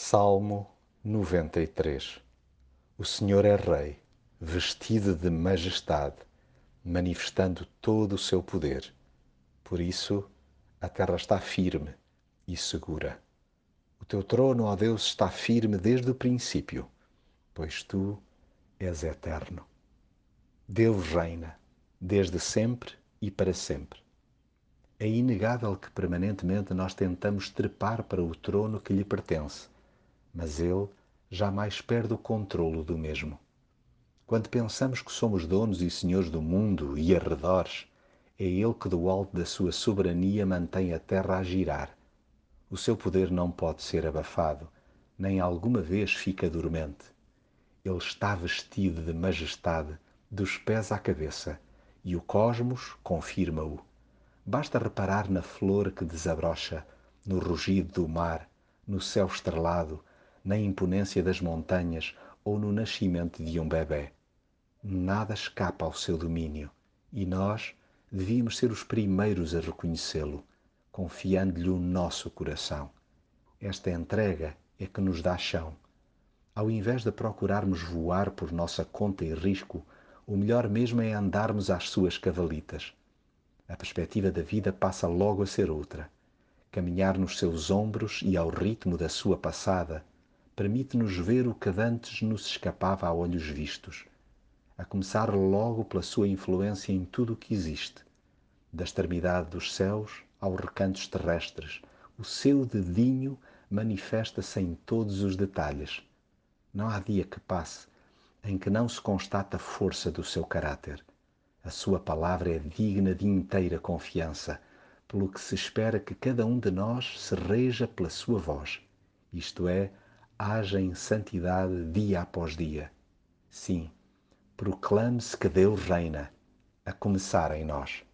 Salmo 93 O Senhor é Rei, vestido de majestade, manifestando todo o seu poder. Por isso, a terra está firme e segura. O teu trono, ó Deus, está firme desde o princípio, pois tu és eterno. Deus reina, desde sempre e para sempre. É inegável que permanentemente nós tentamos trepar para o trono que lhe pertence, mas ele jamais perde o controlo do mesmo. Quando pensamos que somos donos e senhores do mundo e arredores, é ele que do alto da sua soberania mantém a terra a girar. O seu poder não pode ser abafado, nem alguma vez fica dormente. Ele está vestido de majestade dos pés à cabeça, e o cosmos confirma-o. Basta reparar na flor que desabrocha, no rugido do mar, no céu estrelado, na imponência das montanhas ou no nascimento de um bebê. Nada escapa ao seu domínio e nós devíamos ser os primeiros a reconhecê-lo, confiando-lhe o nosso coração. Esta entrega é que nos dá chão. Ao invés de procurarmos voar por nossa conta e risco, o melhor mesmo é andarmos às suas cavalitas a perspectiva da vida passa logo a ser outra. Caminhar nos seus ombros e ao ritmo da sua passada permite-nos ver o que antes nos escapava a olhos vistos, a começar logo pela sua influência em tudo o que existe, da extremidade dos céus aos recantos terrestres. O seu dedinho manifesta-se em todos os detalhes. Não há dia que passe em que não se constata a força do seu caráter a sua palavra é digna de inteira confiança, pelo que se espera que cada um de nós se reja pela sua voz, isto é, haja em santidade dia após dia. Sim, proclame-se que Deus reina, a começar em nós.